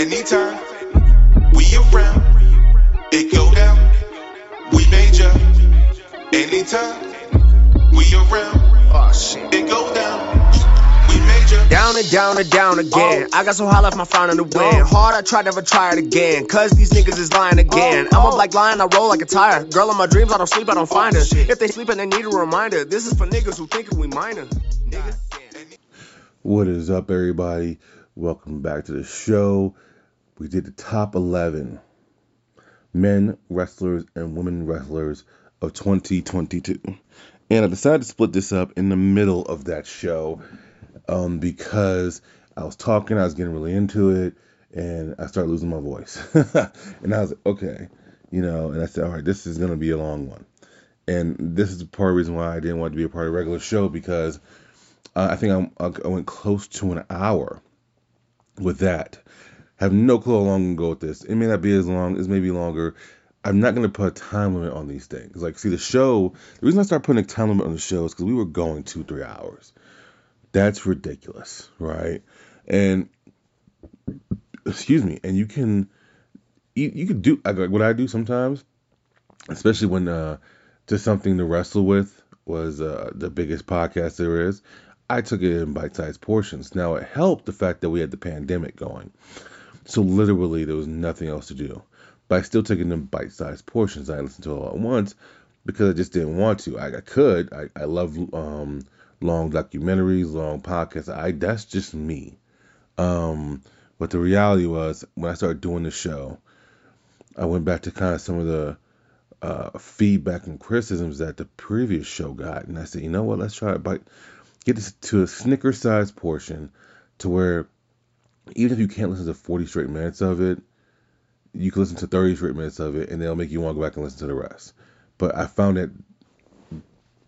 Anytime we around, it go down. We major. Anytime we around, Oh it go down. We major. Down and down and down again. I got so high left my frown in the wind. Hard, I tried, never try it again. Cause these niggas is lying again. I'm a black lion, I roll like a tire. Girl in my dreams, I don't sleep, I don't find her. If they sleep and they need a reminder, this is for niggas who think we minor. Nigga. What is up, everybody? Welcome back to the show. We did the top 11 men wrestlers and women wrestlers of 2022. And I decided to split this up in the middle of that show um, because I was talking, I was getting really into it, and I started losing my voice. and I was like, okay, you know, and I said, all right, this is going to be a long one. And this is part of the reason why I didn't want to be a part of a regular show because uh, I think I'm, I went close to an hour with that. Have no clue how long I'm gonna go with this. It may not be as long, it may be longer. I'm not gonna put a time limit on these things. Like, see, the show. The reason I started putting a time limit on the show is because we were going two, three hours. That's ridiculous, right? And excuse me. And you can, you, could do like what I do sometimes, especially when uh, just something to wrestle with was uh, the biggest podcast there is. I took it in bite-sized portions. Now it helped the fact that we had the pandemic going, so literally there was nothing else to do. But I still took it in bite-sized portions. I listened to all at once because I just didn't want to. I, I could. I, I love um, long documentaries, long podcasts. I that's just me. Um, but the reality was when I started doing the show, I went back to kind of some of the uh, feedback and criticisms that the previous show got, and I said, you know what? Let's try it. But get this to a snicker sized portion to where even if you can't listen to 40 straight minutes of it, you can listen to 30 straight minutes of it, and they'll make you want to go back and listen to the rest. But I found that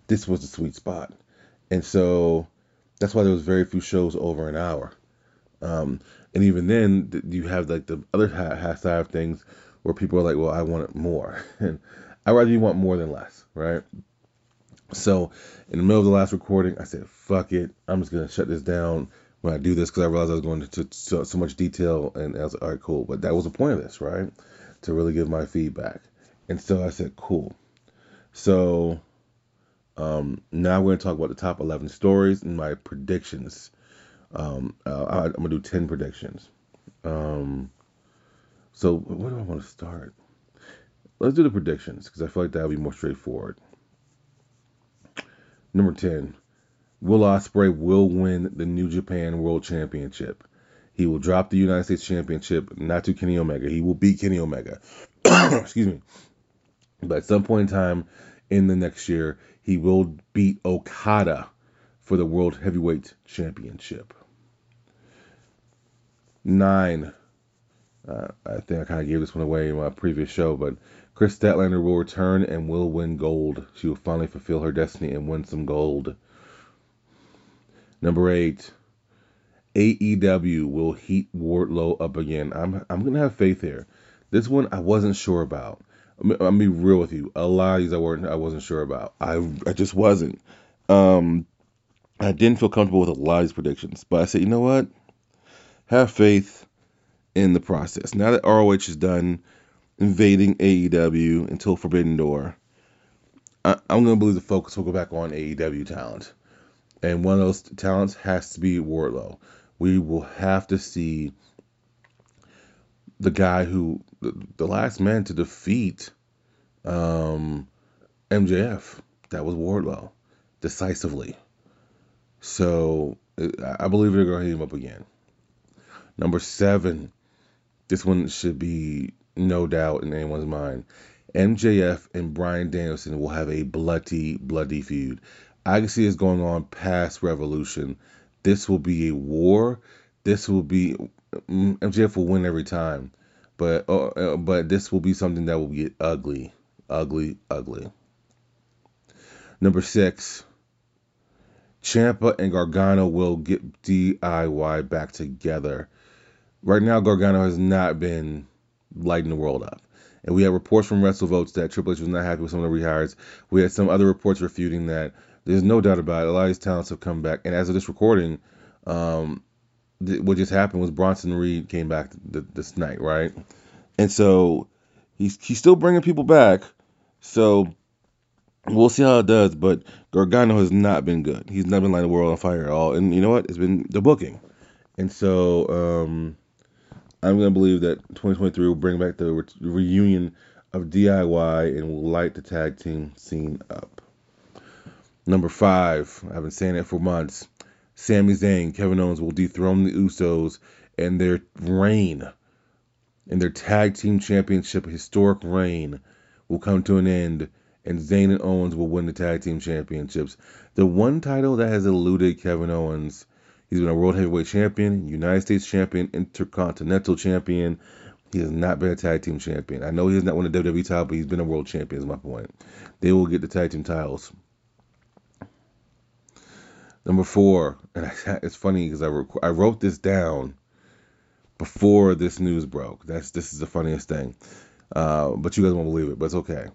this was the sweet spot, and so that's why there was very few shows over an hour. Um, and even then, you have like the other half, side of things where people are like, "Well, I want it more," and I'd rather you want more than less, right? So, in the middle of the last recording, I said, "Fuck it, I'm just gonna shut this down when I do this," because I realized I was going into so, so much detail, and I was like, "All right, cool." But that was the point of this, right? To really give my feedback, and so I said, "Cool." So, um, now we're gonna talk about the top 11 stories and my predictions. Um, uh, I, I'm gonna do 10 predictions. Um, so where do I want to start? Let's do the predictions because I feel like that would be more straightforward. Number 10, Will Ospreay will win the New Japan World Championship. He will drop the United States Championship, not to Kenny Omega. He will beat Kenny Omega. Excuse me. But at some point in time in the next year, he will beat Okada for the World Heavyweight Championship. Nine. Uh, I think I kind of gave this one away in my previous show, but Kris Statlander will return and will win gold. She will finally fulfill her destiny and win some gold. Number eight. AEW will heat Wardlow up again. I'm I'm gonna have faith here. This one I wasn't sure about. I'm, I'm gonna be real with you. A lot of these I weren't I wasn't sure about. I I just wasn't. Um, I didn't feel comfortable with a lot of these predictions, but I said, you know what? Have faith in the process. Now that ROH is done invading AEW until Forbidden Door, I, I'm gonna believe the focus will go back on AEW talent, and one of those talents has to be Wardlow. We will have to see the guy who the, the last man to defeat um, MJF. That was Wardlow, decisively. So I believe they're gonna hit him up again. Number seven, this one should be no doubt in anyone's mind. MJF and Bryan Danielson will have a bloody, bloody feud. I can see going on past Revolution. This will be a war. This will be mm, MJF will win every time, but uh, uh, but this will be something that will get ugly, ugly, ugly. Number six, Ciampa and Gargano will get DIY back together. Right now, Gargano has not been lighting the world up. And we have reports from WrestleVotes that Triple H was not happy with some of the rehires. We had some other reports refuting that. There's no doubt about it. A lot of these talents have come back. And as of this recording, um, th- what just happened was Bronson Reed came back th- this night, right? And so he's he's still bringing people back. So we'll see how it does. But Gargano has not been good. He's not been lighting the world on fire at all. And you know what? It's been the booking. And so um, I'm gonna believe that 2023 will bring back the re- reunion of DIY and will light the tag team scene up. Number five, I've been saying it for months. Sami Zayn, Kevin Owens will dethrone the Usos, and their reign, and their tag team championship historic reign, will come to an end, and Zayn and Owens will win the tag team championships. The one title that has eluded Kevin Owens, he's been a world heavyweight champion, United States champion, intercontinental champion. He has not been a tag team champion. I know he has not won a WWE title, but he's been a world champion. Is my point. They will get the tag team titles. Number four, and I, it's funny because I rec- I wrote this down before this news broke. That's this is the funniest thing, uh, but you guys won't believe it, but it's okay.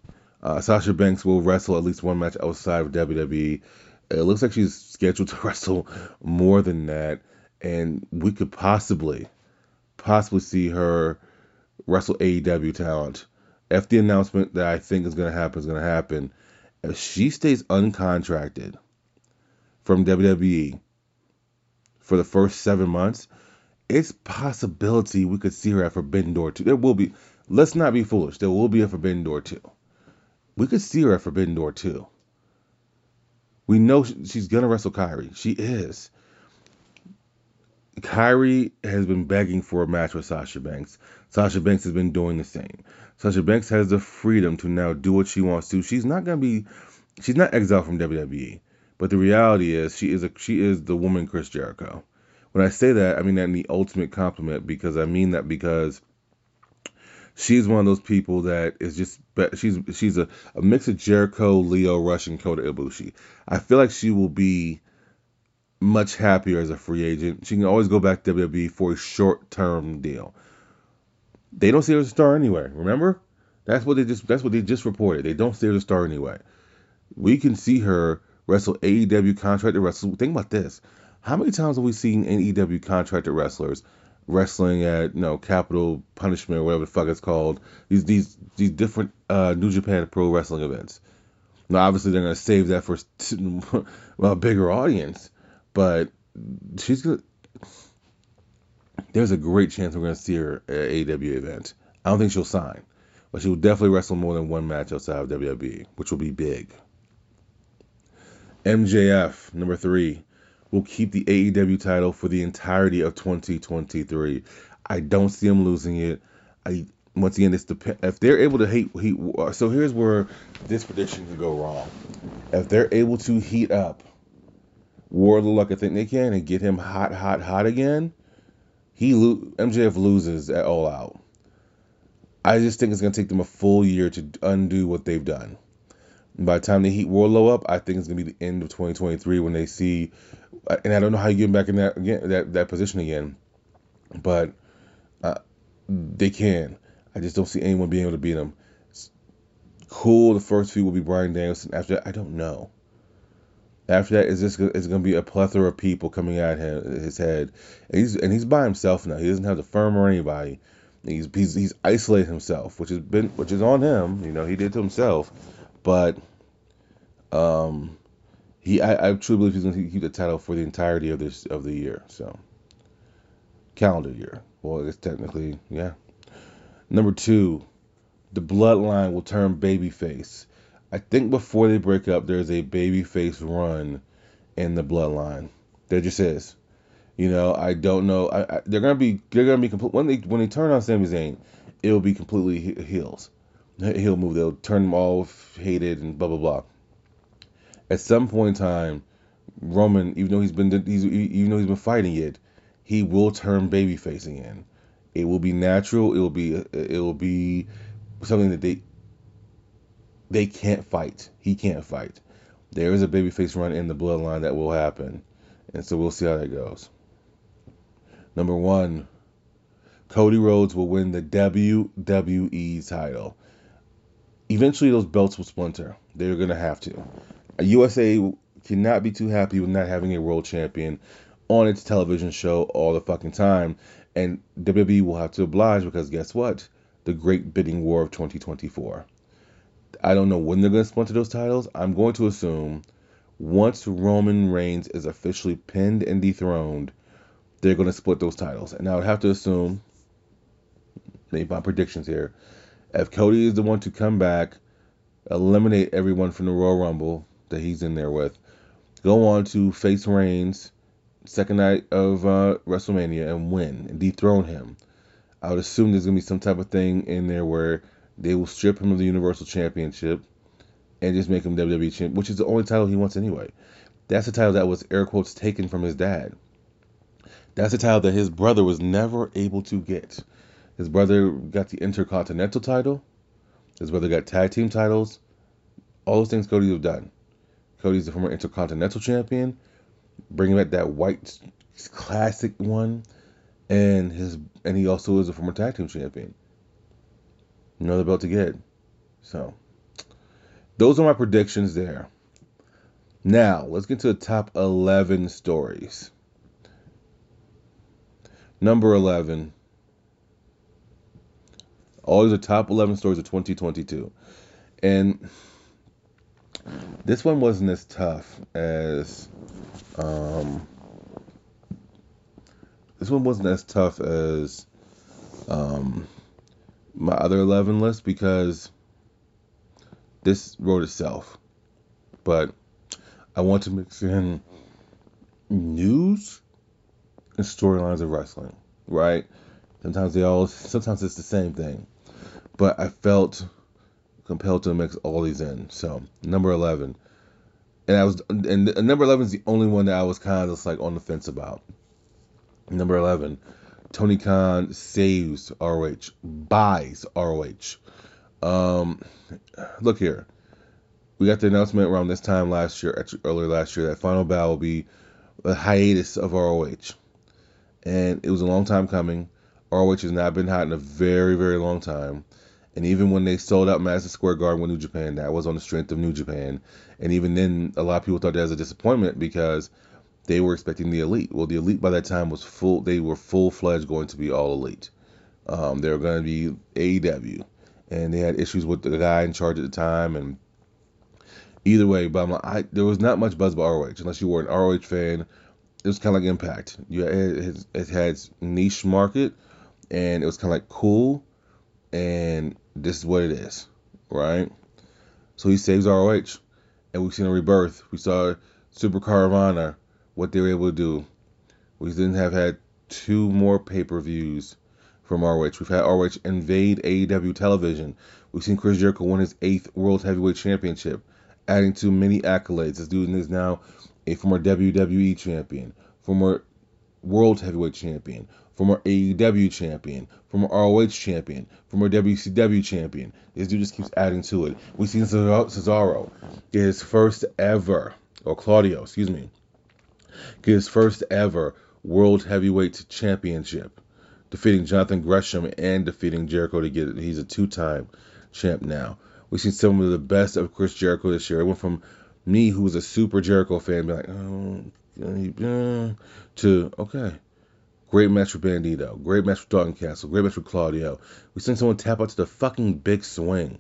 Uh, Sasha Banks will wrestle at least one match outside of WWE. It looks like she's scheduled to wrestle more than that, and we could possibly, possibly see her wrestle AEW talent. If the announcement that I think is going to happen is going to happen, if she stays uncontracted from WWE for the first seven months, it's possibility we could see her at Forbidden Door 2. There will be, let's not be foolish, there will be a Forbidden Door 2. We could see her at Forbidden Door 2. We know she's going to wrestle Kyrie. She is. Kyrie has been begging for a match with Sasha Banks. Sasha Banks has been doing the same. Sasha Banks has the freedom to now do what she wants to. She's not going to be, she's not exiled from WWE. But the reality is, she is a she is the woman Chris Jericho. When I say that, I mean that in the ultimate compliment because I mean that because she's one of those people that is just she's she's a, a mix of Jericho, Lio Rush, and Kota Ibushi. I feel like she will be much happier as a free agent. She can always go back to WWE for a short term deal. They don't see her as a star anyway. Remember, that's what they just that's what they just reported. They don't see her as a star anyway. We can see her wrestle AEW contracted wrestlers. Think about this. How many times have we seen AEW contracted wrestlers wrestling at you know Capital Punishment or whatever the fuck it's called? These these these different uh, New Japan Pro Wrestling events. Now obviously they're gonna save that for a bigger audience, but she's gonna. There's a great chance we're gonna see her at AEW event. I don't think she'll sign, but she will definitely wrestle more than one match outside of WWE, which will be big. MJF, number three, will keep the AEW title for the entirety of 2023. I don't see him losing it. I once again, this depend if they're able to heat heat. Uh, so here's where this prediction could go wrong. If they're able to heat up Wardlow like I think they can and get him hot, hot, hot again, he lo- MJF loses at All Out. I just think it's gonna take them a full year to undo what they've done. By the time they heat Wardlow up, I think it's gonna be the end of 2023 when they see, and I don't know how you get him back in that again that that position again, but uh, they can. I just don't see anyone being able to beat him. It's cool. The first few will be Bryan Danielson. After that, I don't know. After that, is this is going to be a plethora of people coming at him his head, and he's and he's by himself now. He doesn't have the firm or anybody. He's he's he's isolated himself, which has been which is on him. You know, he did to himself. But um, he I, I truly believe he's going to keep the title for the entirety of this of the year. So calendar year. Well, it's technically yeah. Number two, the bloodline will turn babyface. I think before they break up, there's a babyface run in the bloodline. There just is. You know, I don't know. I, I, they're gonna be they're gonna be complete when they when they turn on Sami Zayn, it'll be completely he- heels. Heel move. They'll turn them all hated and blah blah blah. At some point in time, Roman, even though he's been he's even though he's been fighting it, he will turn babyface again. It will be natural. It will be it will be something that they they can't fight. He can't fight. There is a babyface run in the bloodline that will happen, and so we'll see how that goes. Number one, Cody Rhodes will win the WWE title. Eventually, those belts will splinter. They're gonna have to. USA cannot be too happy with not having a world champion. on its television show all the fucking time. And WWE will have to oblige because guess what? The great bidding war of 2024. I don't know when they're going to splinter those titles. I'm going to assume once Roman Reigns is officially pinned and dethroned, they're going to split those titles. And I would have to assume, make my predictions here, if Cody is the one to come back, eliminate everyone from the Royal Rumble that he's in there with, go on to face Reigns second night of uh, WrestleMania and win and dethrone him. I would assume there's gonna be some type of thing in there where they will strip him of the Universal Championship and just make him WWE champ, which is the only title he wants anyway. That's the title that was air quotes taken from his dad. That's the title that his brother was never able to get. His brother got the Intercontinental title. His brother got tag team titles. All those things Cody have done. Cody's the former Intercontinental champion. Bringing back that white classic one, and his and he also is a former tag team champion. Another belt to get. So those are my predictions there. Now, let's get to the top 11 stories. Number 11, all these the top 11 stories of 2022. And this one wasn't as tough as. Um, this one wasn't as tough as um, my other 11 list because this wrote itself. But I want to mix in news and storylines of wrestling, right? Sometimes they all, sometimes it's the same thing. But I felt compelled to mix all these in. So, number 11 and I was and number eleven is the only one that I was kind of just like on the fence about. Number eleven, Tony Khan saves ROH, buys ROH. Um, look here, we got the announcement around this time last year, actually earlier last year, that Final Battle will be a hiatus of ROH, and it was a long time coming. ROH has not been hot in a very very long time. And even when they sold out Madison Square Garden with New Japan, that was on the strength of New Japan. And even then, a lot of people thought that was a disappointment because they were expecting the elite. Well, the elite by that time was full. They were full fledged going to be all elite. Um, they were going to be AEW, and they had issues with the guy in charge at the time. And either way, but like, I, there was not much buzz about ROH unless you were an ROH fan. It was kind of like Impact. You it, it had niche market, and it was kind of like cool, and this is what it is, right? So he saves ROH, and we've seen a rebirth. We saw Super Caravana, what they were able to do. We then have had two more pay per views from ROH. We've had ROH invade AEW television. We've seen Chris Jericho win his eighth World Heavyweight Championship, adding to many accolades. This dude is now a former WWE champion, former World Heavyweight Champion, former AEW champion, former ROH champion, former WCW champion. This dude just keeps adding to it. We've seen Cesaro get his first ever, or Claudio, excuse me, get his first ever World Heavyweight Championship, defeating Jonathan Gresham and defeating Jericho to get it. He's a two-time champ now. We've seen some of the best of Chris Jericho this year. It went from me, who was a super Jericho fan, be like, oh, uh, to okay, Great match with Bandito. Great match with Dalton Castle. Great match with Claudio. We seen someone tap out to the fucking big swing.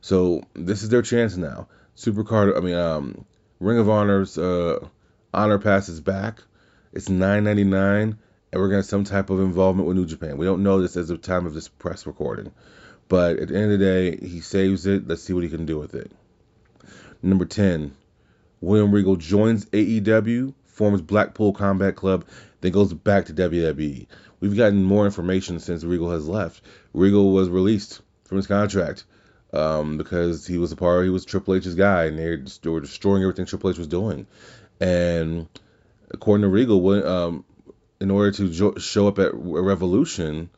So this is their chance now. Supercard, I mean, um, Ring of Honor's uh, Honor Pass is back. It's nine ninety nine, and we're gonna have some type of involvement with New Japan. We don't know this as of time of this press recording, but at the end of the day, he saves it. Let's see what he can do with it. Number ten, William Regal joins AEW, forms Blackpool Combat Club, then goes back to WWE. We've gotten more information since Regal has left. Regal was released from his contract um, because he was a part. He was Triple H's guy, and they were destroying everything Triple H was doing. And according to Regal, um, in order to jo- show up at Revolution,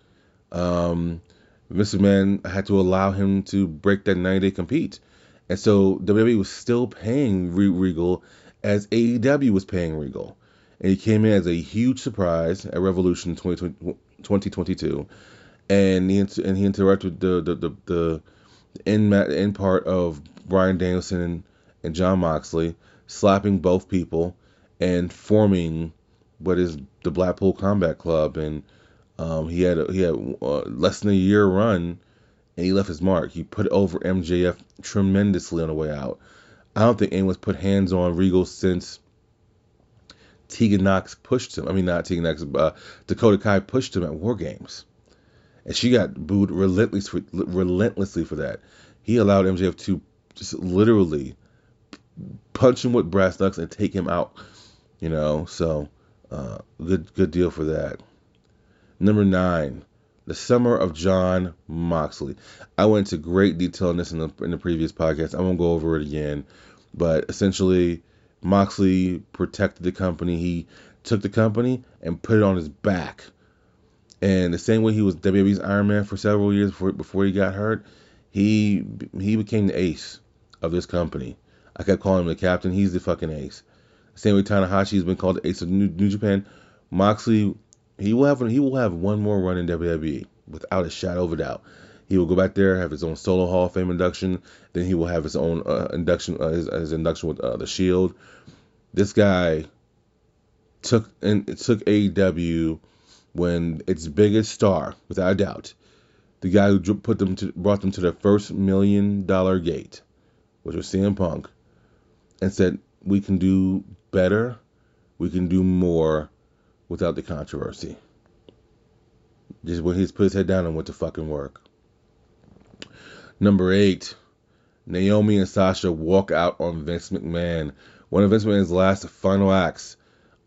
um, Vince McMahon had to allow him to break that 90 day compete. And so WWE was still paying Regal as AEW was paying Regal and he came in as a huge surprise at Revolution 2022, and he and he interrupted the the the, the end end part of Bryan Danielson and, and Jon Moxley, slapping both people and forming what is the Blackpool Combat Club, and um, he had he had uh, less than a year run, and he left his mark. He put over MJF tremendously on the way out. I don't think anyone's put hands on Regal since Tegan Nox pushed him. I mean, not Tegan Nox, uh, Dakota Kai pushed him at War Games, and she got booed relentlessly, relentlessly for that. He allowed MJF to just literally punch him with brass knucks and take him out. You know, so uh, good good deal for that. Number nine, the summer of Jon Moxley. I went into great detail in this in the in the previous podcast. I won't go over it again, but essentially, Moxley protected the company. He took the company and put it on his back. And the same way he was WWE's Iron Man for several years before before he got hurt, he he became the ace of this company. I kept calling him the captain. He's the fucking ace. Same way Tanahashi's been called the ace of New, New Japan. Moxley, he will have he will have one more run in WWE without a shadow of a doubt. He will go back there, have his own solo Hall of Fame induction. Then he will have his own uh, induction, uh, his, his, induction with uh, the Shield. This guy took and took AEW when its biggest star, without a doubt, the guy who put them to, brought them to their first million dollar gate, which was CM Punk, and said, "We can do better, we can do more, without the controversy." Just when he's put his head down and went to fucking work. Number eight, Naomi and Sasha walk out on Vince McMahon. One of Vince McMahon's last final acts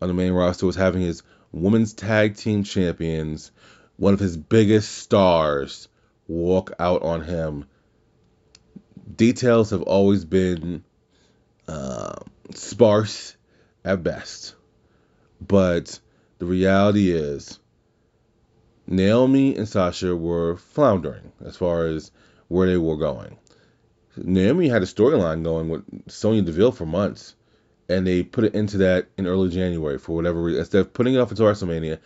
on the main roster was having his women's tag team champions, one of his biggest stars, walk out on him. Details have always been uh, sparse at best, but the reality is Naomi and Sasha were floundering as far as where they were going. Naomi had a storyline going with Sonya Deville for months, and they put it into that in early January for whatever reason. Instead of putting it off until WrestleMania,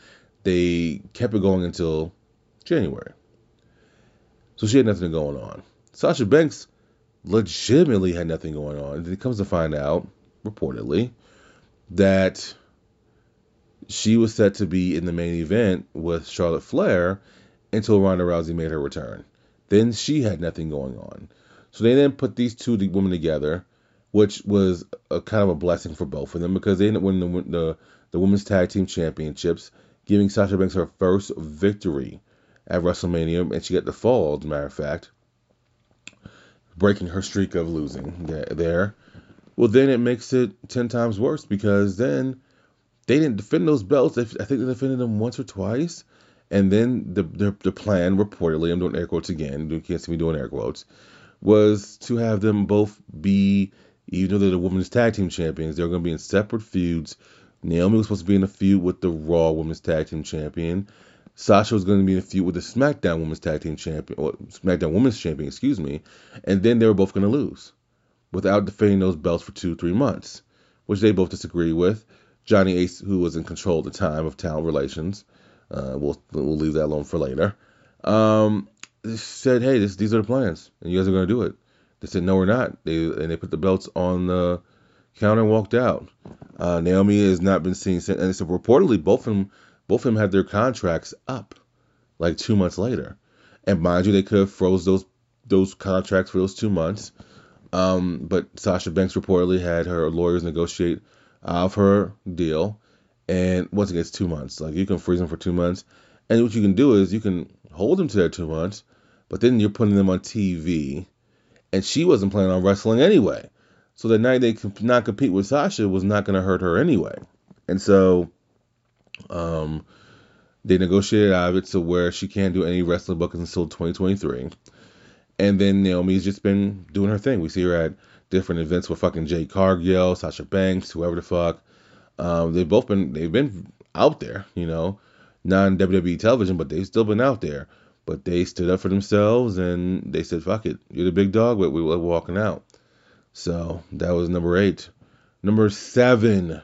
they kept it going until January. So she had nothing going on. Sasha Banks legitimately had nothing going on. And it comes to find out, reportedly, that she was set to be in the main event with Charlotte Flair until Ronda Rousey made her return. Then she had nothing going on. So they then put these two women together, which was a kind of a blessing for both of them because they ended up winning the, the, the women's tag team championships, giving Sasha Banks her first victory at WrestleMania, and she got the fall, as a matter of fact, breaking her streak of losing there. Well, then it makes it 10 times worse because then they didn't defend those belts. I think they defended them once or twice. And then the, the, plan, reportedly, I'm doing air quotes again, you can't see me doing air quotes, was to have them both be, even though they're the women's tag team champions, they're going to be in separate feuds. Naomi was supposed to be in a feud with the Raw Women's Tag Team Champion. Sasha was going to be in a feud with the SmackDown Women's Tag Team Champion, or SmackDown Women's Champion, excuse me. And then they were both going to lose without defending those belts for two, three months, which they both disagree with. Johnny Ace, who was in control at the time of talent relations, uh, we'll we'll leave that alone for later. Um, said, hey, this, these are the plans, and you guys are gonna do it. They said, no, we're not. They and they put the belts on the counter and walked out. Uh, Naomi has not been seen since, and so reportedly both of them both of them had their contracts up like two months later. And mind you, they could have froze those those contracts for those two months. Um, but Sasha Banks reportedly had her lawyers negotiate of her deal and once again, it's two months. Like you can freeze them for two months, and what you can do is you can hold them to their two months, but then you're putting them on TV, and she wasn't planning on wrestling anyway. So the night they could not compete with Sasha was not going to hurt her anyway, and so, um, they negotiated out of it to where she can't do any wrestling bookings until 2023. And then Naomi's just been doing her thing. We see her at different events with fucking Jade Cargill, Sasha Banks, whoever the fuck. Um, they've both been they've been out there, you know, non WWE television, but they've still been out there. But they stood up for themselves and they said, "Fuck it, you're the big dog, but we were walking out." So that was number eight. Number seven,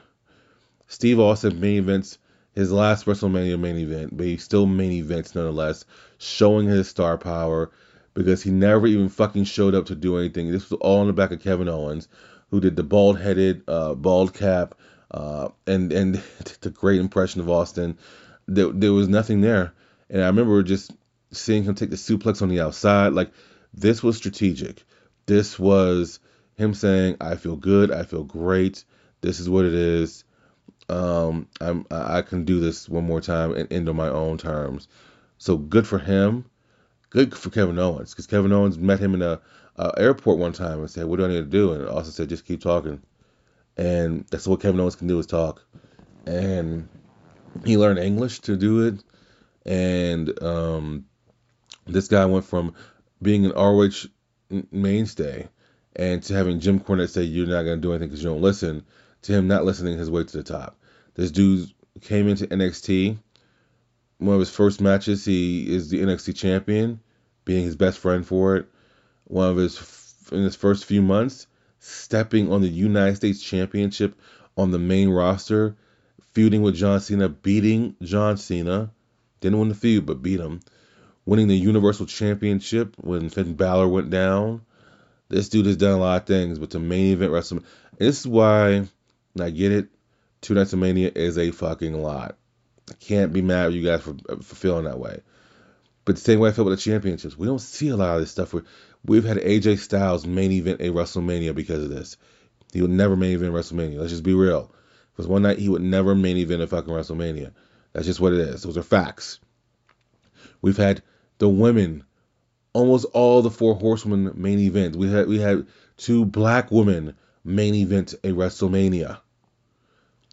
Steve Austin main events his last WrestleMania main event, but he still main events nonetheless, showing his star power because he never even fucking showed up to do anything. This was all on the back of Kevin Owens, who did the bald headed, uh, bald cap, uh, and and the great impression of Austin. There, there was nothing there, and I remember just seeing him take the suplex on the outside. Like this was strategic. This was him saying, "I feel good. I feel great. This is what it is. Um, I'm I can do this one more time and end on my own terms." So good for him. Good for Kevin Owens because Kevin Owens met him in a, a, airport one time and said, "What do I need to do?" And Austin said, "Just keep talking." And that's what Kevin Owens can do is talk. And he learned English to do it. And um, this guy went from being an ROH mainstay and to having Jim Cornette say you're not going to do anything because you don't listen, to him not listening his way to the top. This dude came into NXT. One of his first matches, he is the NXT champion, being his best friend for it. One of his in his first few months, stepping on the United States Championship on the main roster, feuding with John Cena, beating John Cena. Didn't win the feud, but beat him. Winning the Universal Championship when Finn Balor went down. This dude has done a lot of things, but the main event WrestleMania. This is why I get it. Two Nights of Mania is a fucking lot. I can't be mad at you guys for, for feeling that way. But the same way I feel with the championships, we don't see a lot of this stuff. Where we've had AJ Styles main event a WrestleMania because of this. He would never main event WrestleMania. Let's just be real. Because one night he would never main event a fucking WrestleMania. That's just what it is. Those are facts. We've had the women, almost all the four horsewomen main events. We had we had two black women main event a WrestleMania.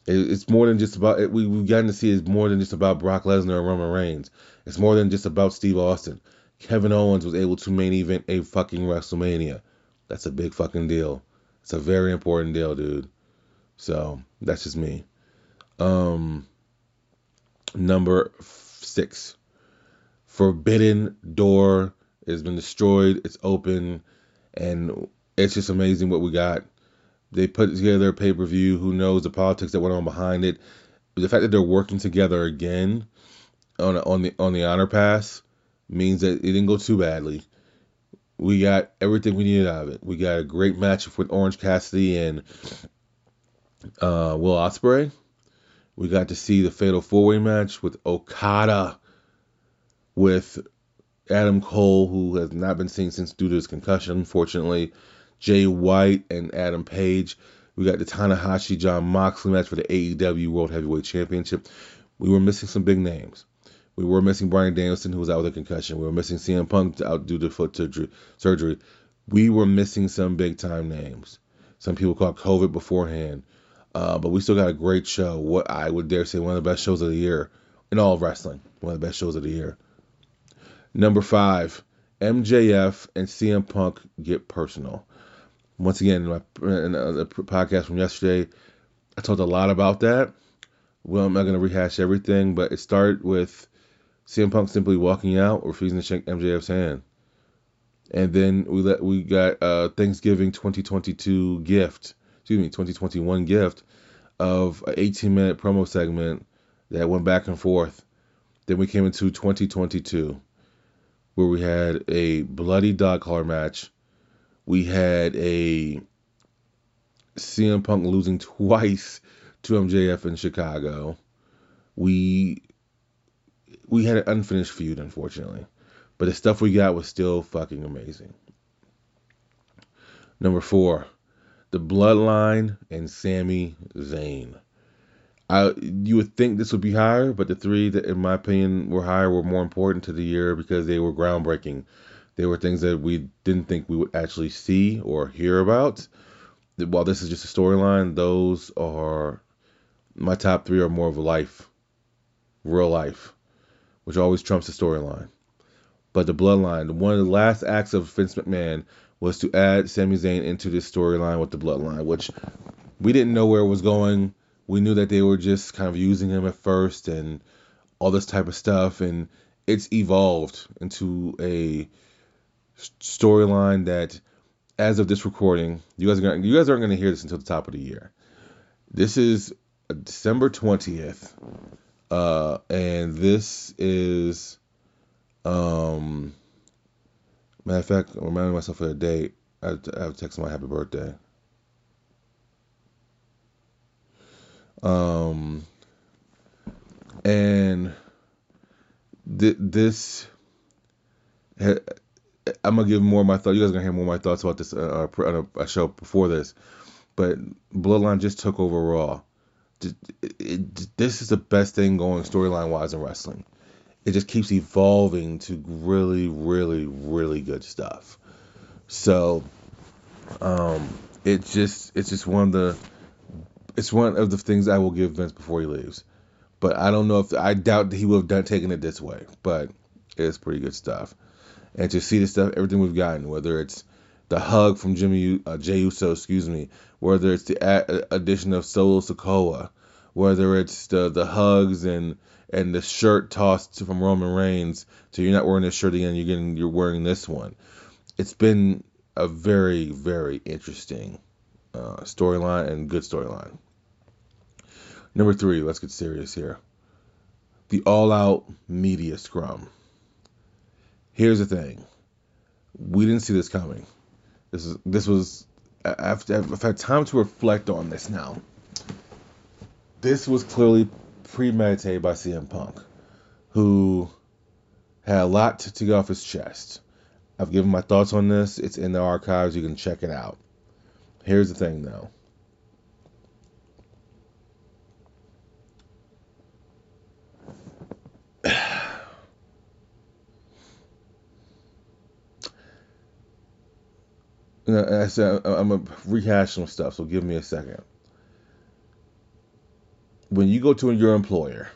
It's more than just about we we've gotten to see it's more than just about Brock Lesnar and Roman Reigns. It's more than just about Steve Austin. Kevin Owens was able to main event a fucking WrestleMania. That's a big fucking deal. It's a very important deal, dude. So that's just me. Um, number six, Forbidden Door has been destroyed. It's open, and it's just amazing what we got they put together a pay per view. Who knows the politics that went on behind it? The fact that they're working together again on on the on the honor pass means that it didn't go too badly. We got everything we needed out of it. We got a great match with Orange Cassidy and uh, Will Ospreay. We got to see the Fatal Four Way match with Okada, with Adam Cole, who has not been seen since due to his concussion, unfortunately. Jay White and Adam Page. We got the Tanahashi Jon Moxley match for the AEW World Heavyweight Championship. We were missing some big names. We were missing Bryan Danielson, who was out with a concussion. We were missing CM Punk out due to foot surgery. We were missing some big time names. Some people called COVID beforehand. Uh, but we still got a great show. What I would dare say one of the best shows of the year in all of wrestling. One of the best shows of the year. Number five, MJF and CM Punk get personal once again, in, my, in uh, the podcast from yesterday, I talked a lot about that. Well, I'm not going to rehash everything, but it started with CM Punk simply walking out, or refusing to shake MJF's hand. And then we let we got a Thanksgiving 2022 gift, excuse me, 2021 gift of an 18 minute promo segment that went back and forth. Then we came into 2022 where we had a bloody dog collar match we had a CM Punk losing twice to MJF in Chicago. We we had an unfinished feud, unfortunately, but the stuff we got was still fucking amazing. Number four, the Bloodline and Sami Zayn. I you would think this would be higher, but the three that, in my opinion, were higher were more important to the year because they were groundbreaking. They were things that we didn't think we would actually see or hear about. While this is just a storyline, those are my top three are more of a life, real life, which always trumps the storyline. But the bloodline, one of the last acts of Vince McMahon was to add Sami Zayn into this storyline with the bloodline, which we didn't know where it was going. We knew that they were just kind of using him at first and all this type of stuff, and it's evolved into a storyline that, as of this recording, you guys are gonna, you guys aren't going to hear this until the top of the year. This is December twentieth, uh, and this is, um, matter of fact, I'm reminding myself of the date. I have, to, I have to text my happy birthday. Um, and th- this, I'm gonna give more of my thoughts. You guys are gonna hear more of my thoughts about this uh, on a, a show before this, but Bloodline just took over Raw. It, it, this is the best thing going storyline wise in wrestling. It just keeps evolving to really, really, really good stuff. So, um, it just it's just one of the it's one of the things I will give Vince before he leaves. But I don't know if I doubt that he would have done taken it this way. But it's pretty good stuff. And to see the stuff, everything we've gotten, whether it's the hug from Jimmy uh, Jey Uso, excuse me, whether it's the a- addition of Solo Sikoa, whether it's the the hugs and and the shirt tossed from Roman Reigns, so you're not wearing this shirt again, you're getting you're wearing this one. It's been a very very interesting uh, storyline and good storyline. Number three, let's get serious here. The all out media scrum. Here's the thing. We didn't see this coming. This is this was I've, I've had time to reflect on this now. This was clearly premeditated by CM Punk, who had a lot to, to get off his chest. I've given my thoughts on this. It's in the archives. You can check it out. Here's the thing, though. I said I'm gonna rehash some stuff, so give me a second. When you go to your employer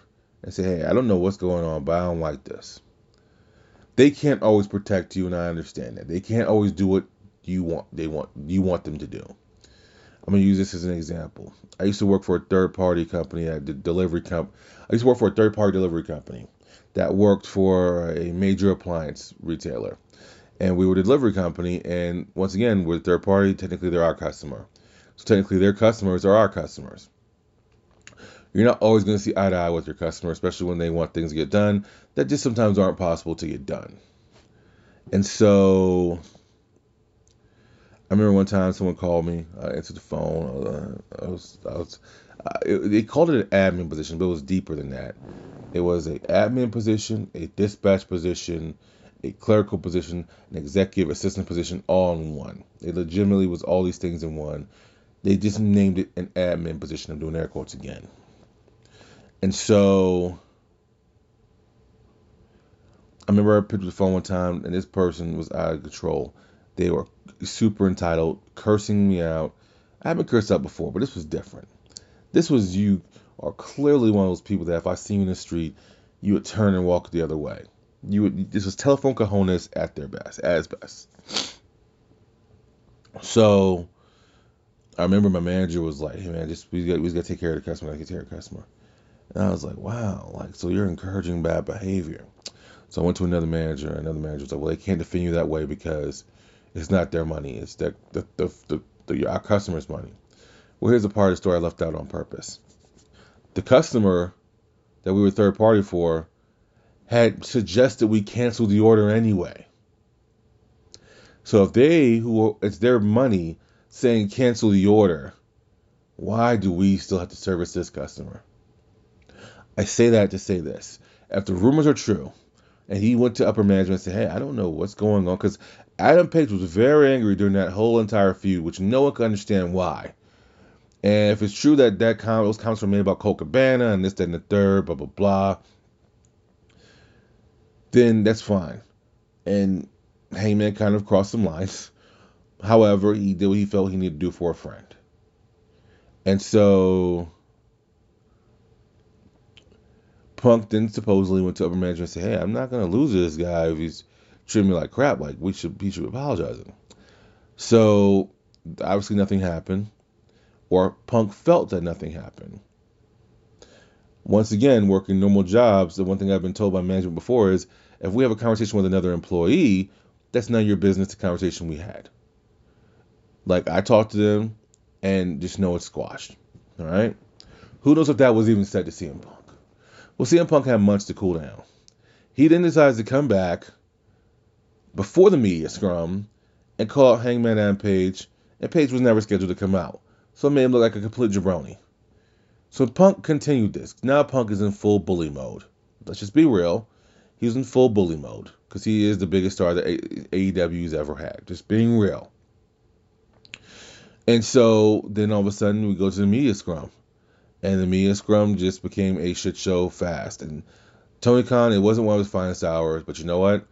and say, "Hey, I don't know what's going on, but I don't like this," they can't always protect you, and I understand that. They can't always do what you want. They want you want them to do. I'm gonna use this as an example. I used to work for a third party company, a delivery comp. I used to work for a third party delivery company that worked for a major appliance retailer and we were a delivery company. And once again, we're third party. Technically, they're our customer. So technically, their customers are our customers. You're not always going to see eye to eye with your customer, especially when they want things to get done that just sometimes aren't possible to get done. And so, I remember one time someone called me. I answered the phone. Uh, I was, I was, uh, it, they called it an admin position, but it was deeper than that. It was an admin position, a dispatch position, a clerical position, an executive assistant position, all in one. It legitimately was all these things in one. They just named it an admin position. I'm doing air quotes again. And so I remember I picked up the phone one time and this person was out of control. They were super entitled, cursing me out. I haven't cursed out before, but this was different. This was you are clearly one of those people that if I see you in the street, you would turn and walk the other way. You would this was telephone cojones at their best, as best. So I remember my manager was like, "Hey man, just we got we got to take care of the customer. I take care of the customer." And I was like, "Wow, like so you're encouraging bad behavior." So I went to another manager, and another manager was like, "Well, they can't defend you that way because it's not their money. It's the the the, the, the our customer's money." Well, here's a part of the story I left out on purpose. The customer that we were third party for had suggested we cancel the order anyway. So if they who it's their money saying cancel the order, why do we still have to service this customer? I say that to say this. If the rumors are true, and he went to upper management and said, Hey, I don't know what's going on, because Adam Page was very angry during that whole entire feud, which no one could understand why. And if it's true that that comment, those comments were made about Colt Cabana and this, that, and the third, blah, blah, blah, then that's fine. And Hangman kind of crossed some lines. However, he did what he felt he needed to do for a friend. And so Punk then supposedly went to upper management and said, Hey, I'm not gonna lose this guy if he's treating me like crap. Like we should he should be apologizing. So obviously nothing happened. Or Punk felt that nothing happened once again, working normal jobs, the one thing I've been told by management before is if we have a conversation with another employee, that's none of your business, the conversation we had. Like, I talked to them and just know it's squashed. All right? Who knows if that was even said to CM Punk? Well, CM Punk had months to cool down. He then decides to come back before the media scrum and call Hangman and Page, and Page was never scheduled to come out. So it made him look like a complete jabroni. So Punk continued this. Now Punk is in full bully mode. Let's just be real. He's in full bully mode because he is the biggest star that AEW's ever had. Just being real. And so then all of a sudden we go to the media scrum. And the media scrum just became a shit show fast. And Tony Khan, it wasn't one of his finest hours, but you know what?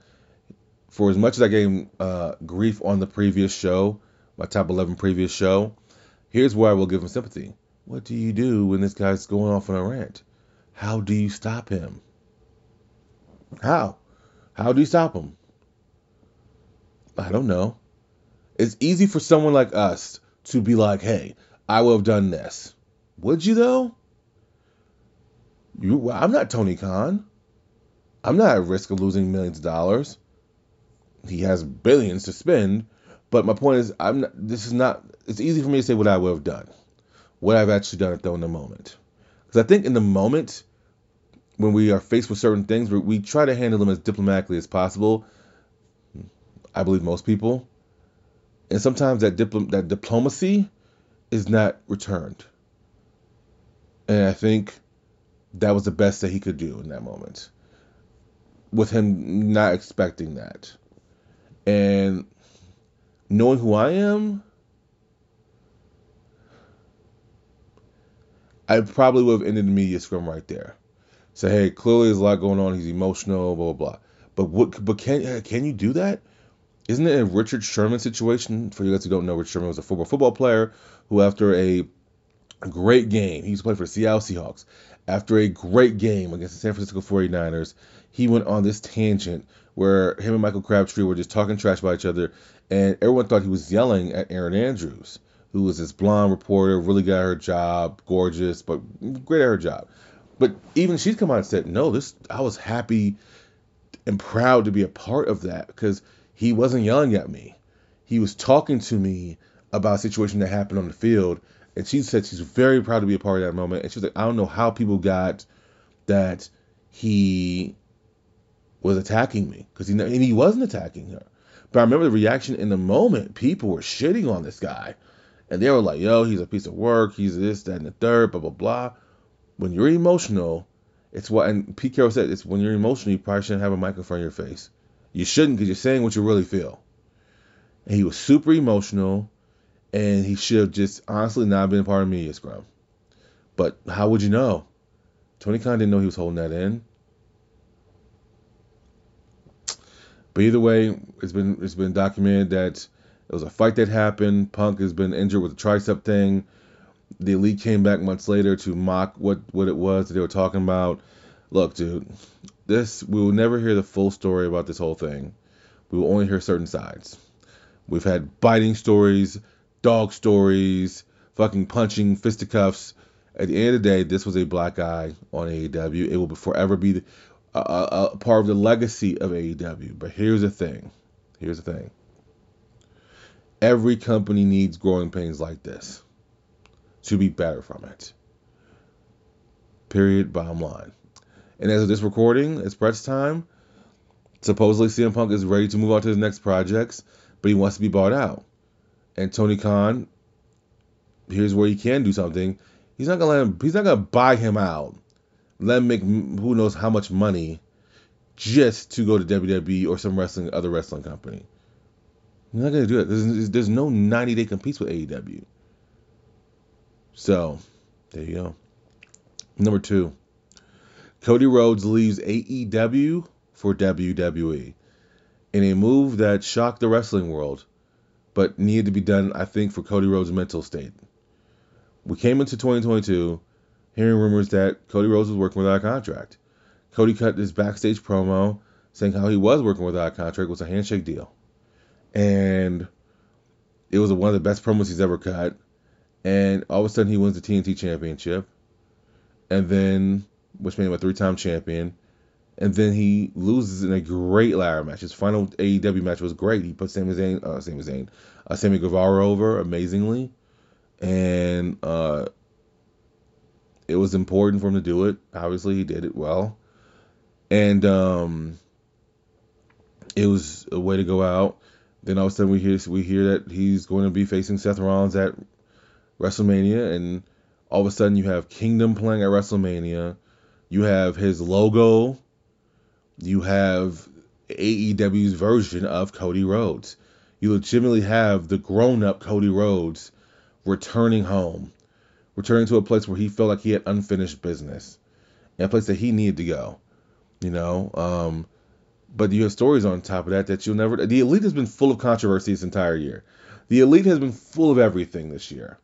For as much as I gave him uh, grief on the previous show, my top 11 previous show, here's where I will give him sympathy. What do you do when this guy's going off on a rant? How do you stop him? How? How do you stop him? I don't know. It's easy for someone like us to be like, hey, I would have done this. Would you though? You, I'm not Tony Khan. I'm not at risk of losing millions of dollars. He has billions to spend, but my point is, I'm not, this is not. It's easy for me to say what I would have done, what I've actually done it though in the moment, because I think in the moment when we are faced with certain things, we, we try to handle them as diplomatically as possible. I believe most people, and sometimes that dipl- that diplomacy is not returned. And I think that was the best that he could do in that moment, with him not expecting that, and knowing who I am. I probably would have ended the media scrum right there. Say, hey, clearly there's a lot going on. He's emotional, blah blah blah. But what? But can uh, can you do that? Isn't it a Richard Sherman situation? For you guys who don't know, Richard Sherman was a football football player who, after a great game, he used to play for the Seattle Seahawks. After a great game against the San Francisco 49ers, he went on this tangent where him and Michael Crabtree were just talking trash about each other, and everyone thought he was yelling at Erin Andrews, who was this blonde reporter, really got her job, gorgeous, but great at her job. But even she's come out and said, no, this I was happy and proud to be a part of that because he wasn't yelling at me. He was talking to me about a situation that happened on the field. And she said she's very proud to be a part of that moment. And she was like, I don't know how people got that he was attacking me because he and he wasn't attacking her. But I remember the reaction in the moment. People were shitting on this guy, and they were like, "Yo, he's a piece of work. He's this, that, and the third, blah blah blah." When you're emotional, it's what and Pete Carroll said. It's when you're emotional, you probably shouldn't have a microphone in your face. You shouldn't because you're saying what you really feel. And he was super emotional, and he should have just honestly not been a part of media scrum. But how would you know? Tony Khan didn't know he was holding that in. But either way, it's been it's been documented that it was a fight that happened. Punk has been injured with a tricep thing. The elite came back months later to mock what what it was that they were talking about. Look, dude, this we will never hear the full story about this whole thing. We will only hear certain sides. We've had biting stories, dog stories, fucking punching, fisticuffs. At the end of the day, this was a black eye on AEW. It will forever be a, a, a part of the legacy of AEW. But here's the thing. Here's the thing. Every company needs growing pains like this to be better from it. Period. Bottom line. And as of this recording, it's press time. Supposedly, CM Punk is ready to move on to his next projects, but he wants to be bought out. And Tony Khan, here's where he can do something. He's not gonna let him. He's not gonna buy him out. Let him make who knows how much money just to go to WWE or some wrestling other wrestling company. He's not gonna do it. There's, there's no 90 day competes with AEW. So there you go. Number two. Cody Rhodes leaves AEW for WWE in a move that shocked the wrestling world, but needed to be done, I think, for Cody Rhodes' mental state. We came into 2022 hearing rumors that Cody Rhodes was working without a contract. Cody cut his backstage promo saying how he was working without a contract was a handshake deal. And it was one of the best promos he's ever cut. And all of a sudden he wins the TNT championship. And then which made him a three-time champion. And then he loses in a great ladder match. His final AEW match was great. He put Sami Zayn, uh, Sami Zayn, uh, Sammy Guevara over amazingly, and uh, it was important for him to do it. Obviously, he did it well, and um, it was a way to go out. Then all of a sudden we hear we hear that he's going to be facing Seth Rollins at WrestleMania, and All of a sudden, you have Kingdom playing at WrestleMania. You have his logo. You have AEW's version of Cody Rhodes. You legitimately have the grown up Cody Rhodes returning home, returning to a place where he felt like he had unfinished business, and a place that he needed to go. You know, um, but you have stories on top of that that you'll never. The Elite has been full of controversy this entire year. The Elite has been full of everything this year.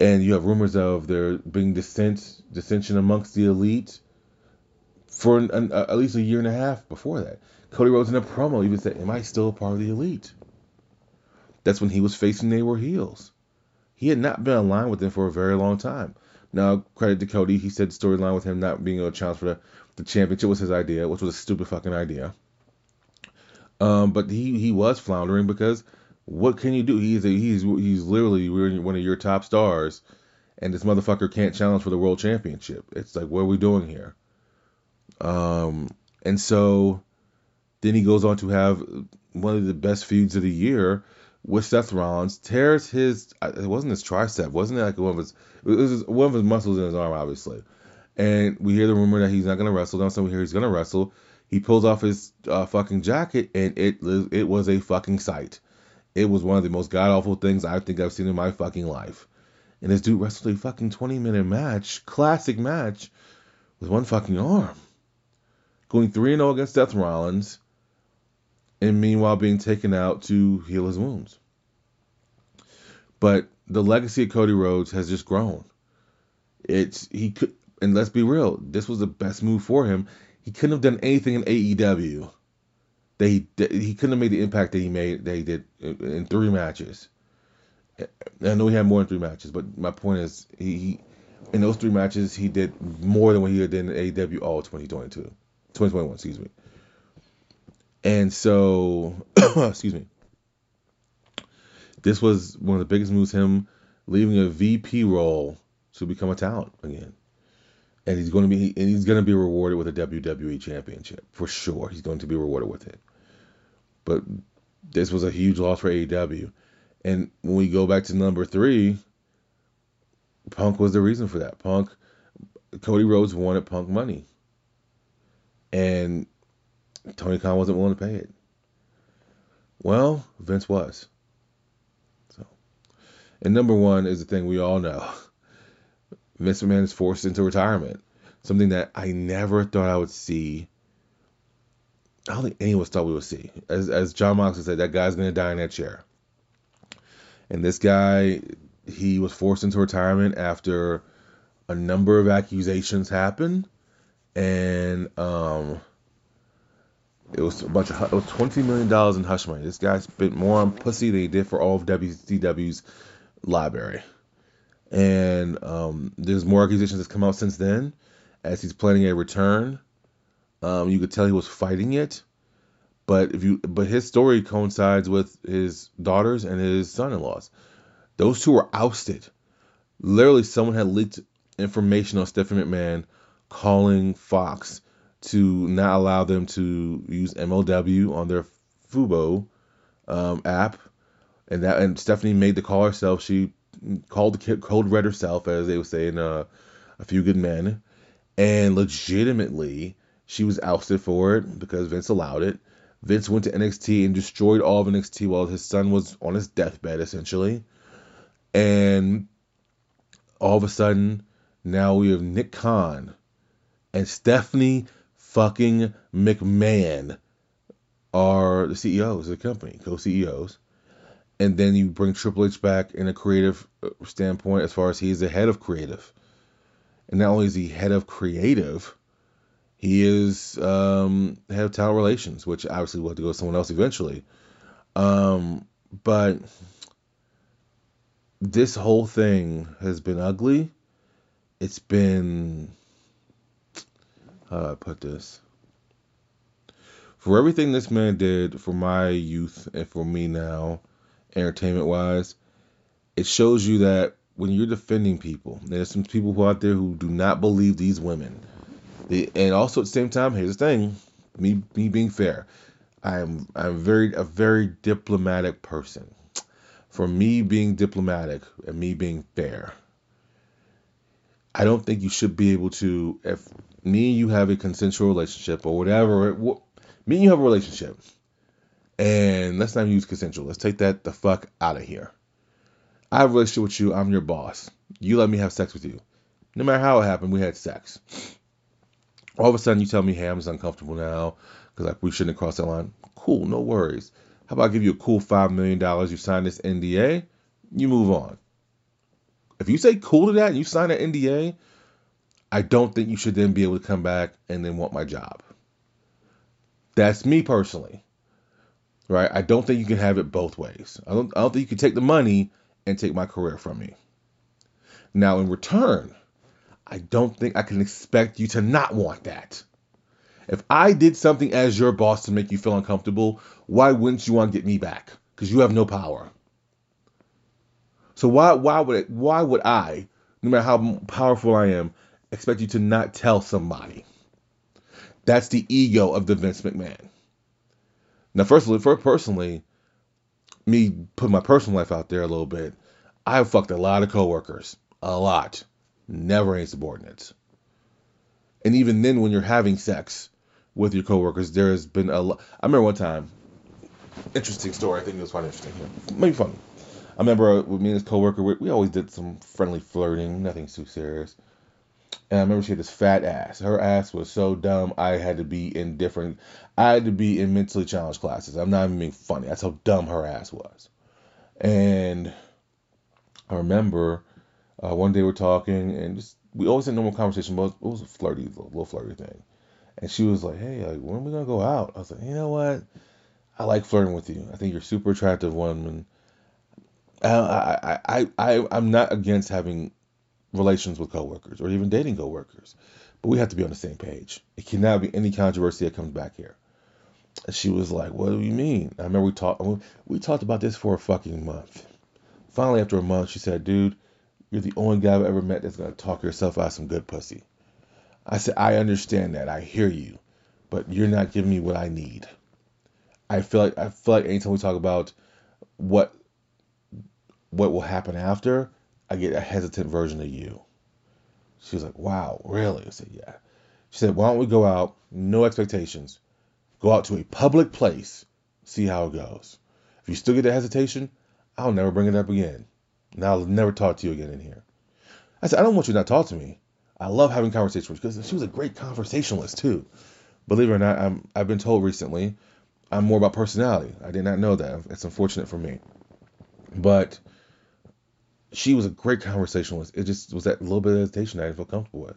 And you have rumors of there being dissent, dissension amongst the Elite for an, an, uh, at least a year and a half before that. Cody Rhodes in a promo even said, Am I still a part of the Elite? That's when he was facing They Were Heels. He had not been aligned with them for a very long time. Now, credit to Cody, he said the storyline with him not being to challenge for the, the championship was his idea, which was a stupid fucking idea. Um, but he, he was floundering because what can you do? He's a, he's he's literally one of your top stars, and this motherfucker can't challenge for the world championship. It's like, what are we doing here? Um, and so then he goes on to have one of the best feuds of the year with Seth Rollins. Tears his it wasn't his tricep, wasn't it like one of his it was one of his muscles in his arm, obviously. And we hear the rumor that he's not gonna wrestle. Then we hear he's gonna wrestle. He pulls off his uh, fucking jacket, and it it was a fucking sight. It was one of the most god awful things I think I've seen in my fucking life. And this dude wrestled a fucking 20 minute match, classic match, with one fucking arm going 3 0 against Seth Rollins, and meanwhile being taken out to heal his wounds. But the legacy of Cody Rhodes has just grown. It's he could, and let's be real, this was the best move for him. He couldn't have done anything in AEW. That he he couldn't have made the impact that he made that he did in three matches. I know he had more than three matches, but my point is he, he in those three matches he did more than what he did in AEW all 2022. 2021, excuse me. And so, excuse me. This was one of the biggest moves, him leaving a VP role to become a talent again. And he's going to be and he's going to be rewarded with a WWE championship for sure. He's going to be rewarded with it. But this was a huge loss for AEW. And when we go back to number three, Punk was the reason for that. Punk, Cody Rhodes wanted Punk money and Tony Khan wasn't willing to pay it. Well, Vince was. So, and number one is the thing we all know. Vince McMahon is forced into retirement. Something that I never thought I would see. I don't think any of us thought we would see. As as Jon Moxley said, that guy's gonna die in that chair. And this guy, he was forced into retirement after a number of accusations happened and um, it was a bunch of it was twenty million dollars in hush money. This guy spent more on pussy than he did for all of WCW's library. And um, there's more accusations that's come out since then, as he's planning a return. Um, you could tell he was fighting it, but if you but his story coincides with his daughters and his son-in-laws. Those two were ousted. Literally, someone had leaked information on Stephanie McMahon calling Fox to not allow them to use MLW on their Fubo um, app, and that and Stephanie made the call herself. She called code red herself, as they would say in uh, a few good men, and legitimately she was ousted for it because Vince allowed it. Vince went to NXT and destroyed all of NXT while his son was on his deathbed, essentially. And all of a sudden, now we have Nick Khan and Stephanie fucking McMahon are the CEOs of the company, co-CEOs. And then you bring Triple H back in a creative uh, standpoint as far as he's the head of creative. And not only is he head of creative, he is um, head of talent relations, which obviously will have to go to someone else eventually. Um, but this whole thing has been ugly. It's been how do I put this? For everything this man did for my youth and for me now, entertainment wise, it shows you that when you're defending people, there's some people who out there who do not believe these women. They, and also at the same time, here's the thing, me me being fair, I'm I'm very a very diplomatic person. For me being diplomatic and me being fair, I don't think you should be able to if me and you have a consensual relationship or whatever. wh- Me and you have a relationship, and let's not use consensual. Let's take that the fuck out of here. I have a relationship with you. I'm your boss. You let me have sex with you. No matter how it happened, we had sex. All of a sudden, you tell me, "Hey, I'm just uncomfortable now because like we shouldn't have crossed that line." Cool, no worries. How about I give you a cool five million dollars? You sign this NDA, you move on. If you say cool to that and you sign an NDA, I don't think you should then be able to come back and then want my job. That's me personally, right? I don't think you can have it both ways. I don't. I don't think you can take the money and take my career from me. Now, in return, I don't think I can expect you to not want that. If I did something as your boss to make you feel uncomfortable, why wouldn't you want to get me back? Because you have no power. So why why would it, why would I, no matter how powerful I am, expect you to not tell somebody? That's the ego of the Vince McMahon. Now, firstly, for personally, me put my personal life out there a little bit. I've fucked a lot of coworkers, a lot, never any subordinates. And even then, when you're having sex with your coworkers, there has been a lot. I remember one time, interesting story. I think it was quite interesting here, maybe funny. I remember uh, with me and this coworker, we, we always did some friendly flirting, nothing too serious. And I remember she had this fat ass. Her ass was so dumb. I had to be in different. I had to be in mentally challenged classes. I'm not even being funny. That's how dumb her ass was. And I remember uh, one day we're talking, and just we always had normal conversation, but it was a flirty, little, little flirty thing. And she was like, "Hey, like, when are we gonna go out?" I was like, "You know what? I like flirting with you. I think you're super attractive woman. I, I, I, I, I'm not against having relations with coworkers or even dating coworkers, but we have to be on the same page. It cannot be any controversy that comes back here." And she was like, "What do you mean?" I remember we talked. We talked about this for a fucking month. Finally, after a month, she said, "Dude, you're the only guy I've ever met that's gonna talk yourself out of some good pussy." I said, "I understand that. I hear you, but you're not giving me what I need." I feel like I feel like anytime we talk about what what will happen after, I get a hesitant version of you. She was like, "Wow, really?" I said, "Yeah." She said, "Why don't we go out, no expectations, go out to a public place, see how it goes. If you still get the hesitation, I'll never bring it up again, and I'll never talk to you again in here." I said, "I don't want you to not talk to me. I love having conversations with because she was a great conversationalist too. Believe it or not, I'm I've been told recently I'm more about personality. I did not know that. It's unfortunate for me, but." She was a great conversationalist. It just was that little bit of hesitation I didn't feel comfortable with.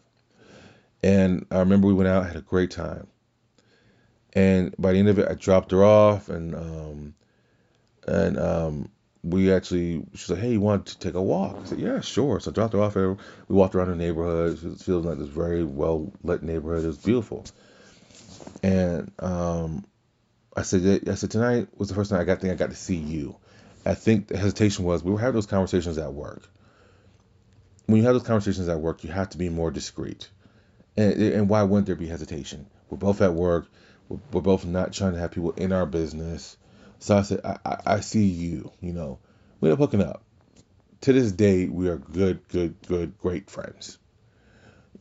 And I remember we went out, had a great time. And by the end of it, I dropped her off, and um, and um, we actually, she's like, "Hey, you want to take a walk?" I said, "Yeah, sure." So I dropped her off. And we walked around the neighborhood. It feeling like this very well lit neighborhood. It was beautiful. And um, I said, I said tonight was the first time I got think I got to see you. I think the hesitation was we were having those conversations at work. When you have those conversations at work, you have to be more discreet. And, and why wouldn't there be hesitation? We're both at work. We're, we're both not trying to have people in our business. So I said, I, I, I see you. You know, we end up hooking up. To this day, we are good, good, good, great friends.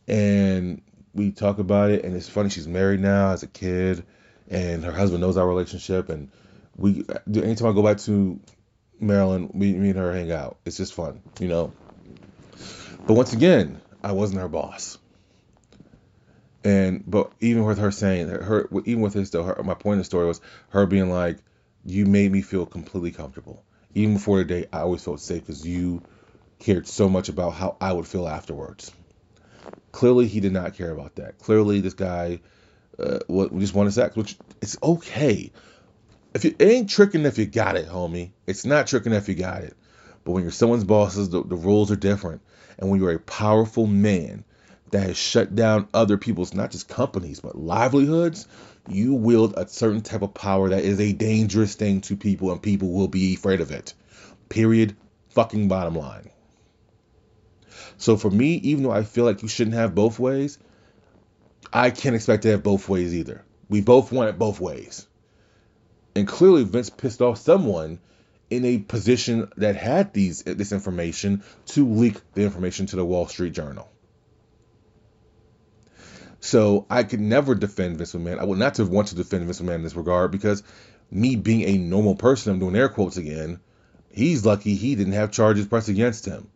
And we talk about it, and it's funny. She's married now, has a kid, and her husband knows our relationship. And we, anytime I go back to Maryland, we, me and her hang out. It's just fun, you know. But once again, I wasn't her boss. And but even with her saying her, even with this though, her, my point in the story was her being like, "You made me feel completely comfortable." Even before the date, I always felt safe because you cared so much about how I would feel afterwards. Clearly, he did not care about that. Clearly, this guy uh, just wanted sex, which it's okay if you, it ain't tricking if you got it, homie. It's not tricking if you got it. But when you're someone's bosses, the, the rules are different. And when you're a powerful man that has shut down other people's, not just companies, but livelihoods, you wield a certain type of power that is a dangerous thing to people, and people will be afraid of it. Period. Fucking bottom line. So for me, even though I feel like you shouldn't have both ways, I can't expect to have both ways either. We both want it both ways. And clearly Vince pissed off someone in a position that had these this information to leak the information to the Wall Street Journal. So I could never defend Vince McMahon. I would not have want to defend Vince McMahon in this regard because me being a normal person, I'm doing air quotes again. He's lucky he didn't have charges pressed against him.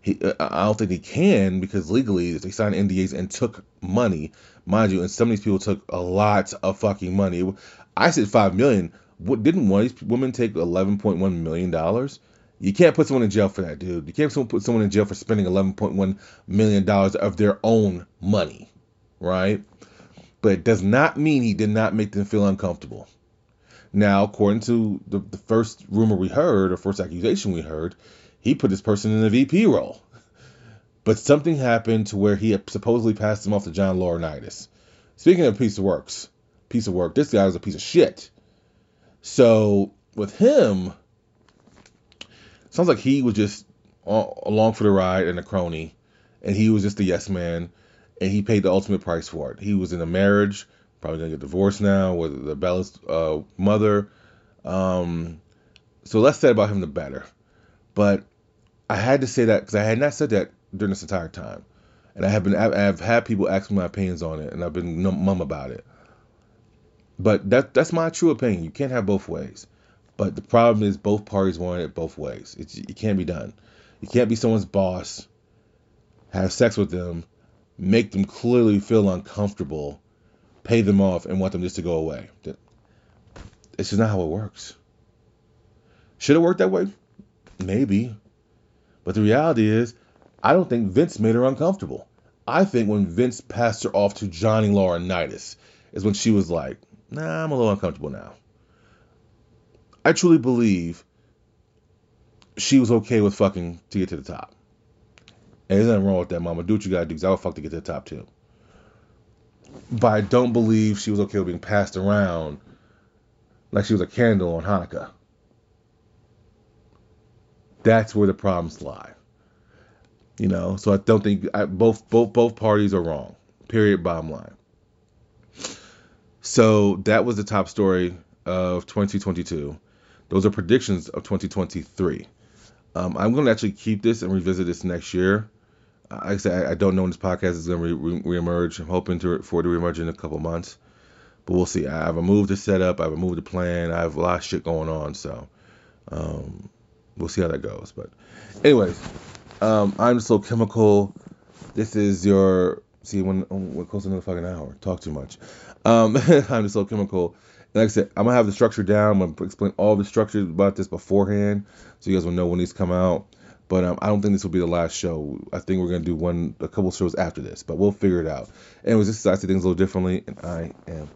He, uh, I don't think he can because legally they signed NDAs and took money, mind you. And some of these people took a lot of fucking money. I said five million. What didn't one these women take 11.1 million dollars? You can't put someone in jail for that, dude. You can't put someone in jail for spending 11.1 million dollars of their own money, right? But it does not mean he did not make them feel uncomfortable. Now, according to the, the first rumor we heard, or first accusation we heard, he put this person in a VP role. But something happened to where he supposedly passed him off to John Laurinaitis. Speaking of piece of works, piece of work, this guy was a piece of shit. So with him, sounds like he was just along for the ride and a crony, and he was just a yes man, and he paid the ultimate price for it. He was in a marriage probably gonna get divorced now with the Bella's uh, mother. Um, so less said about him, the better. But I had to say that because I had not said that during this entire time, and I have been I have had people ask me my opinions on it, and I've been mum about it. But that that's my true opinion. You can't have both ways. But the problem is both parties want it both ways. It's, it can't be done. You can't be someone's boss, have sex with them, make them clearly feel uncomfortable, pay them off and want them just to go away. It's just not how it works. Should it work that way? Maybe. But the reality is, I don't think Vince made her uncomfortable. I think when Vince passed her off to Johnny Laurinaitis is when she was like, nah, I'm a little uncomfortable now. I truly believe she was okay with fucking to get to the top. And there's nothing wrong with that, mama. Do what you gotta do, because I would fuck to get to the top too but I don't believe she was okay with being passed around like she was a candle on Hanukkah. That's where the problems lie. You know, so I don't think I, both both both parties are wrong. Period. Bottom line. So that was the top story of 2022. Those are predictions of 2023. Um, I'm going to actually keep this and revisit this next year like I said, I don't know when this podcast is going to re- re- reemerge. I'm hoping to, for it to reemerge in a couple months, but we'll see. I have a move to set up. I have a move to plan. I have a lot of shit going on, so um, we'll see how that goes. But, anyways, um, I'm so chemical. This is your see when we're close to another fucking hour. Talk too much. Um, I'm just so chemical. like I said, I'm gonna have the structure down. I'm gonna explain all the structures about this beforehand, so you guys will know when these come out. But um, I don't think this will be the last show. I think we're gonna do one, a couple shows after this, but we'll figure it out. Anyways, this is I see things a little differently, and I am